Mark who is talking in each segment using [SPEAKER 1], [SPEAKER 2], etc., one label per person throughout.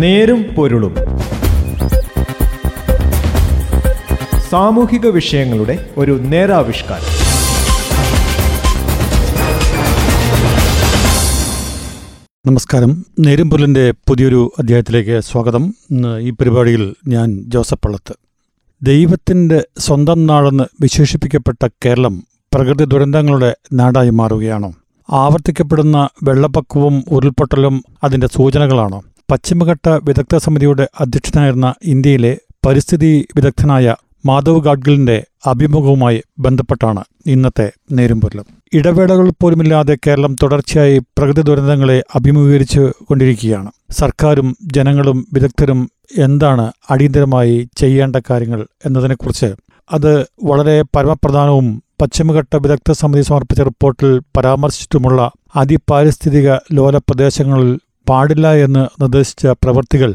[SPEAKER 1] നേരും പൊരുളും. സാമൂഹിക വിഷയങ്ങളുടെ ഒരു നേരാവിഷ്കാരം.
[SPEAKER 2] നമസ്കാരം. നേരുംപൊലിന്റെ പുതിയൊരു അധ്യായത്തിലേക്ക് സ്വാഗതം. ഈ പരിപാടിയിൽ ഞാൻ ജോസഫ് പള്ളത്ത്. ദൈവത്തിന്റെ സ്വന്തം നാടെന്ന് വിശേഷിപ്പിക്കപ്പെട്ട കേരളം പ്രകൃതി ദുരന്തങ്ങളുടെ നാടായി മാറുകയാണോ. ആവർത്തിക്കപ്പെടുന്ന വെള്ളപ്പൊക്കവും ഉരുൾപൊട്ടലും അതിന്റെ സൂചനകളാണോ. പശ്ചിമഘട്ട വിദഗ്ധ സമിതിയുടെ അധ്യക്ഷനായിരുന്ന ഇന്ത്യയിലെ പരിസ്ഥിതി വിദഗ്ധനായ മാധവ് ഗാഡ്ഗിലിന്റെ അഭിമുഖവുമായി ബന്ധപ്പെട്ടാണ് ഇന്നത്തെ നേരുംപൊരുളം ഇടവേളകൾ പോലുമില്ലാതെ കേരളം തുടർച്ചയായി പ്രകൃതി ദുരന്തങ്ങളെ അഭിമുഖീകരിച്ചു കൊണ്ടിരിക്കുകയാണ്. സർക്കാരും ജനങ്ങളും വിദഗ്ധരും എന്താണ് അടിയന്തരമായി ചെയ്യേണ്ട കാര്യങ്ങൾ എന്നതിനെക്കുറിച്ച് അത് വളരെ പരമപ്രധാനവും പശ്ചിമഘട്ട വിദഗ്ധ സമിതി സമർപ്പിച്ച റിപ്പോർട്ടിൽ പരാമർശിച്ചിട്ടുമുള്ള അതിപാരിസ്ഥിതിക ലോല പ്രദേശങ്ങളിൽ പാടില്ല എന്ന് നിർദ്ദേശിച്ച പ്രവൃത്തികൾ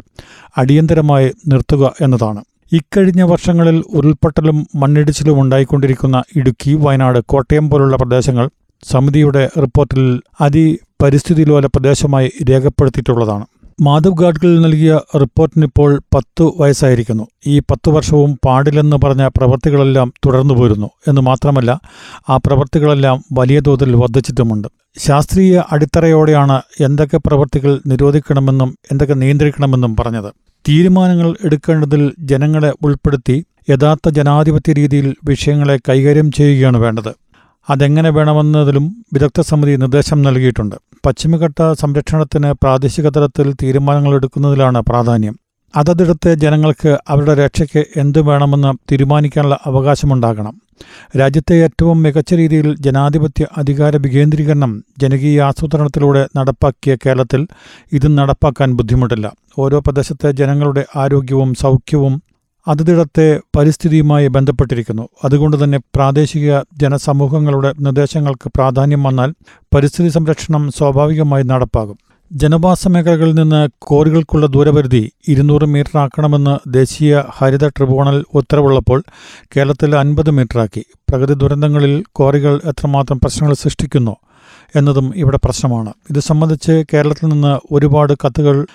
[SPEAKER 2] അടിയന്തരമായി നിർത്തുക എന്നതാണ്. ഇക്കഴിഞ്ഞ വർഷങ്ങളിൽ ഉരുൾപൊട്ടലും മണ്ണിടിച്ചിലും ഉണ്ടായിക്കൊണ്ടിരിക്കുന്ന ഇടുക്കി വയനാട് കോട്ടയം പോലുള്ള പ്രദേശങ്ങൾ സമിതിയുടെ റിപ്പോർട്ടിൽ അതിപരിസ്ഥിതി ലോല പ്രദേശമായി രേഖപ്പെടുത്തിയിട്ടുള്ളതാണ്. മാധവ് ഗാഡ്ഗിൽ നൽകിയ റിപ്പോർട്ടിനിപ്പോൾ പത്തു വയസ്സായിരിക്കുന്നു. ഈ പത്തു വർഷവും പാടില്ലെന്ന് പറഞ്ഞ പ്രവൃത്തികളെല്ലാം തുടർന്നു പോരുന്നു എന്ന് മാത്രമല്ല ആ പ്രവൃത്തികളെല്ലാം വലിയ തോതിൽ വർദ്ധിച്ചിട്ടുമുണ്ട്. ശാസ്ത്രീയ അടിത്തറയോടെയാണ് എന്തൊക്കെ പ്രവൃത്തികൾ നിരോധിക്കണമെന്നും എന്തൊക്കെ നിയന്ത്രിക്കണമെന്നും പറഞ്ഞത്. തീരുമാനങ്ങൾ എടുക്കേണ്ടതിൽ ജനങ്ങളെ ഉൾപ്പെടുത്തി യഥാർത്ഥ ജനാധിപത്യ രീതിയിൽ വിഷയങ്ങളെ കൈകാര്യം ചെയ്യുകയാണ് വേണ്ടത്. അതെങ്ങനെ വേണമെന്നതിലും വിദഗ്ധ സമിതി നിർദ്ദേശം നൽകിയിട്ടുണ്ട്. പശ്ചിമഘട്ട സംരക്ഷണത്തിന് പ്രാദേശിക തലത്തിൽ തീരുമാനങ്ങൾ എടുക്കുന്നതിലാണ് പ്രാധാന്യം. അതതിടത്തെ ജനങ്ങൾക്ക് അവരുടെ രക്ഷയ്ക്ക് എന്തു വേണമെന്ന് തീരുമാനിക്കാനുള്ള അവകാശമുണ്ടാകണം. രാജ്യത്തെ ഏറ്റവും മികച്ച രീതിയിൽ ജനാധിപത്യ അധികാര വികേന്ദ്രീകരണം ജനകീയ ആസൂത്രണത്തിലൂടെ നടപ്പാക്കിയ കേരളത്തിൽ ഇത് നടപ്പാക്കാൻ ബുദ്ധിമുട്ടില്ല. ഓരോ പ്രദേശത്തെ ജനങ്ങളുടെ ആരോഗ്യവും സൗഖ്യവും അതിദിടത്തെ പരിസ്ഥിതിയുമായി ബന്ധപ്പെട്ടിരിക്കുന്നു. അതുകൊണ്ട് തന്നെ പ്രാദേശിക ജനസമൂഹങ്ങളുടെ നിർദ്ദേശങ്ങൾക്ക് പ്രാധാന്യം വന്നാൽ പരിസ്ഥിതി സംരക്ഷണം സ്വാഭാവികമായി നടപ്പാകും. ജനവാസ മേഖലകളിൽ നിന്ന് കോറികൾക്കുള്ള ദൂരപരിധി ഇരുന്നൂറ് മീറ്റർ ആക്കണമെന്ന് ദേശീയ ഹരിത ട്രിബ്യൂണൽ ഉത്തരവുള്ളപ്പോൾ കേരളത്തിൽ അൻപത് മീറ്ററാക്കി പ്രകൃതി ദുരന്തങ്ങളിൽ കോറികൾ എത്രമാത്രം പ്രശ്നങ്ങൾ സൃഷ്ടിക്കുന്നു എന്നതും ഇവിടെ പ്രശ്നമാണ്. ഇത് സംബന്ധിച്ച് കേരളത്തിൽ നിന്ന് ഒരുപാട് കത്തുകൾ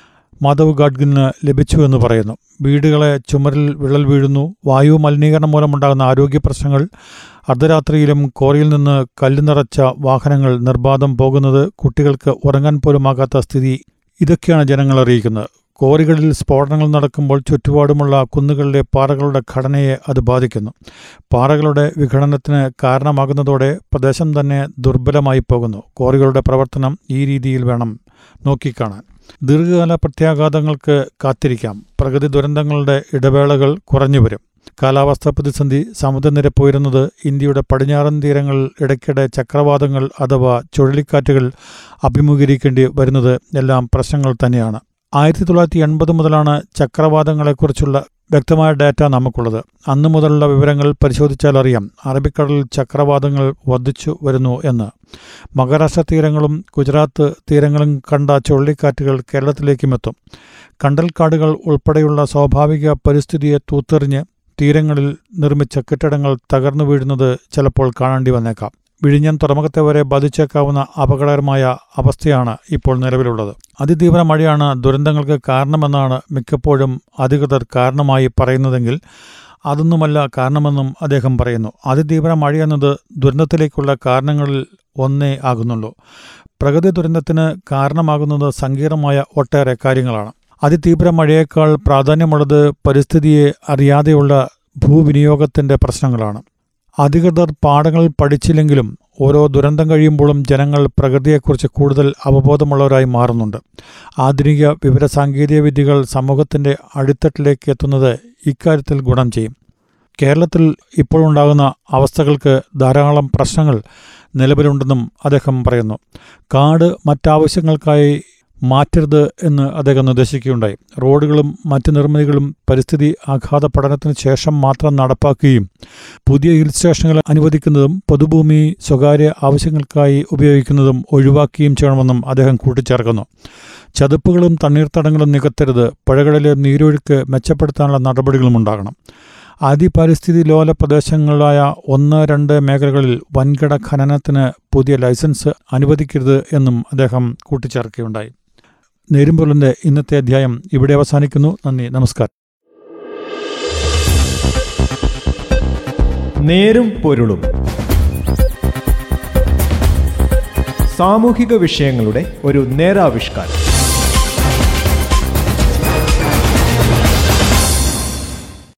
[SPEAKER 2] മാധവ് ഗാഡ്ഗിന് ലഭിച്ചു എന്ന് പറയുന്നു. വീടുകളെ ചുമരിൽ വിള്ളൽ വീഴുന്നു. വായു മലിനീകരണം മൂലമുണ്ടാകുന്ന ആരോഗ്യ പ്രശ്നങ്ങൾ അർദ്ധരാത്രിയിലും കോറിയിൽ നിന്ന് കല്ല് നിറച്ച വാഹനങ്ങൾ നിർബാധം പോകുന്നത് കുട്ടികൾക്ക് ഉറങ്ങാൻ പോലുമാകാത്ത സ്ഥിതി. ഇതൊക്കെയാണ് ജനങ്ങൾ അറിയിക്കുന്നത്. കോറികളിൽ സ്ഫോടനങ്ങൾ നടക്കുമ്പോൾ ചുറ്റുപാടുമുള്ള കുന്നുകളിലെ പാറകളുടെ ഘടനയെ അത് ബാധിക്കുന്നു. പാറകളുടെ വിഘടനത്തിന് കാരണമാകുന്നതോടെ പ്രദേശം തന്നെ ദുർബലമായി പോകുന്നു. കോറികളുടെ പ്രവർത്തനം ഈ രീതിയിൽ വേണം നോക്കിക്കാണാൻ. ദീർഘകാല പ്രത്യാഘാതങ്ങൾക്ക് കാത്തിരിക്കാം. പ്രകൃതി ദുരന്തങ്ങളുടെ ഇടവേളകൾ കുറഞ്ഞു വരും കാലാവസ്ഥാ പ്രതിസന്ധി സമുദ്രനിരപ്പ് ഉയരുന്നത് ഇന്ത്യയുടെ പടിഞ്ഞാറൻ തീരങ്ങളിൽ ഇടയ്ക്കിടെ ചക്രവാതങ്ങൾ അഥവാ ചുഴലിക്കാറ്റുകൾ അഭിമുഖീകരിക്കേണ്ടി വരുന്നത് എല്ലാം പ്രശ്നങ്ങൾ തന്നെയാണ്. ആയിരത്തി തൊള്ളായിരത്തി എൺപത് മുതലാണ് ചക്രവാതങ്ങളെക്കുറിച്ചുള്ള വ്യക്തമായ ഡാറ്റ നമുക്കുള്ളത്. അന്നു മുതലുള്ള വിവരങ്ങൾ പരിശോധിച്ചാൽ അറിയാം. അറബിക്കടലിൽ ചക്രവാതങ്ങൾ വർദ്ധിച്ചു വരുന്നു എന്ന്. മഹാരാഷ്ട്ര തീരങ്ങളും ഗുജറാത്ത് തീരങ്ങളും കണ്ട ചുഴലിക്കാറ്റുകൾ കേരളത്തിലേക്കും എത്തും. കണ്ടൽക്കാടുകൾ ഉൾപ്പെടെയുള്ള സ്വാഭാവിക പരിസ്ഥിതിയെ തൂത്തെറിഞ്ഞ് തീരങ്ങളിൽ നിർമ്മിച്ച കെട്ടിടങ്ങൾ തകർന്നു വീഴുന്നത് ചിലപ്പോൾ കാണേണ്ടി വന്നേക്കാം. വിഴിഞ്ഞം തുറമുഖത്തെ വരെ ബാധിച്ചേക്കാവുന്ന അപകടകരമായ അവസ്ഥയാണ് ഇപ്പോൾ നിലവിലുള്ളത്. അതിതീവ്ര മഴയാണ് ദുരന്തങ്ങൾക്ക് കാരണമെന്നാണ് മിക്കപ്പോഴും അധികൃതർ കാരണമായി പറയുന്നതെങ്കിൽ അതൊന്നുമല്ല കാരണമെന്നും അദ്ദേഹം പറയുന്നു. അതിതീവ്ര മഴയെന്നത് ദുരന്തത്തിലേക്കുള്ള കാരണങ്ങളിൽ ഒന്നേ ആകുന്നുള്ളൂ. പ്രകൃതി ദുരന്തത്തിന് കാരണമാകുന്നത് സങ്കീർണമായ ഒട്ടേറെ കാര്യങ്ങളാണ്. അതിതീവ്ര മഴയേക്കാൾ പ്രാധാന്യമുള്ളത് പരിസ്ഥിതിയെ അറിയാതെയുള്ള ഭൂവിനിയോഗത്തിന്റെ പ്രശ്നങ്ങളാണ്. അധികൃതർ പാഠങ്ങൾ പഠിച്ചില്ലെങ്കിലും ഓരോ ദുരന്തം കഴിയുമ്പോഴും ജനങ്ങൾ പ്രകൃതിയെക്കുറിച്ച് കൂടുതൽ അവബോധമുള്ളവരായി മാറുന്നുണ്ട്. ആധുനിക വിവര വിവരസാങ്കേതിക വിദ്യകൾ സമൂഹത്തിന്റെ അടിത്തട്ടിലേക്ക് എത്തുന്നത് ഇക്കാര്യത്തിൽ ഗുണം ചെയ്യും. കേരളത്തിൽ ഇപ്പോഴുണ്ടാകുന്ന അവസ്ഥകൾക്ക് ധാരാളം പ്രശ്നങ്ങൾ നിലവിലുണ്ടെന്നും അദ്ദേഹം പറയുന്നു. കാട് മറ്റാവശ്യങ്ങൾക്കായി മാറ്റരുത് എന്ന് അദ്ദേഹം നിർദ്ദേശിക്കുകയുണ്ടായി. റോഡുകളും മറ്റ് നിർമ്മിതികളും പരിസ്ഥിതി ആഘാത പഠനത്തിന് ശേഷം മാത്രം നടപ്പാക്കുകയും പുതിയ ഹിൽ സ്റ്റേഷനുകൾ അനുവദിക്കുന്നതും പൊതുഭൂമി സ്വകാര്യ ആവശ്യങ്ങൾക്കായി ഉപയോഗിക്കുന്നതും ഒഴിവാക്കുകയും ചെയ്യണമെന്നും അദ്ദേഹം കൂട്ടിച്ചേർക്കുന്നു. ചതുപ്പുകളും തണ്ണീർത്തടങ്ങളും നികത്തരുത് പുഴകളിലെ നീരൊഴുക്ക് മെച്ചപ്പെടുത്താനുള്ള നടപടികളും ഉണ്ടാകണം. അതിപാരിസ്ഥിതി ലോല പ്രദേശങ്ങളായ ഒന്ന് രണ്ട് മേഖലകളിൽ വൻകിട ഖനനത്തിന് പുതിയ ലൈസൻസ് അനുവദിക്കരുത് എന്നും അദ്ദേഹം കൂട്ടിച്ചേർക്കുകയുണ്ടായി. നേരുംപൊരുളിന്റെ ഇന്നത്തെ അധ്യായം ഇവിടെ അവസാനിക്കുന്നു. നന്ദി. നമസ്കാരം.
[SPEAKER 1] നേരും പൊരുളും. സാമൂഹിക വിഷയങ്ങളുടെ ഒരു നേരാവിഷ്കാരം.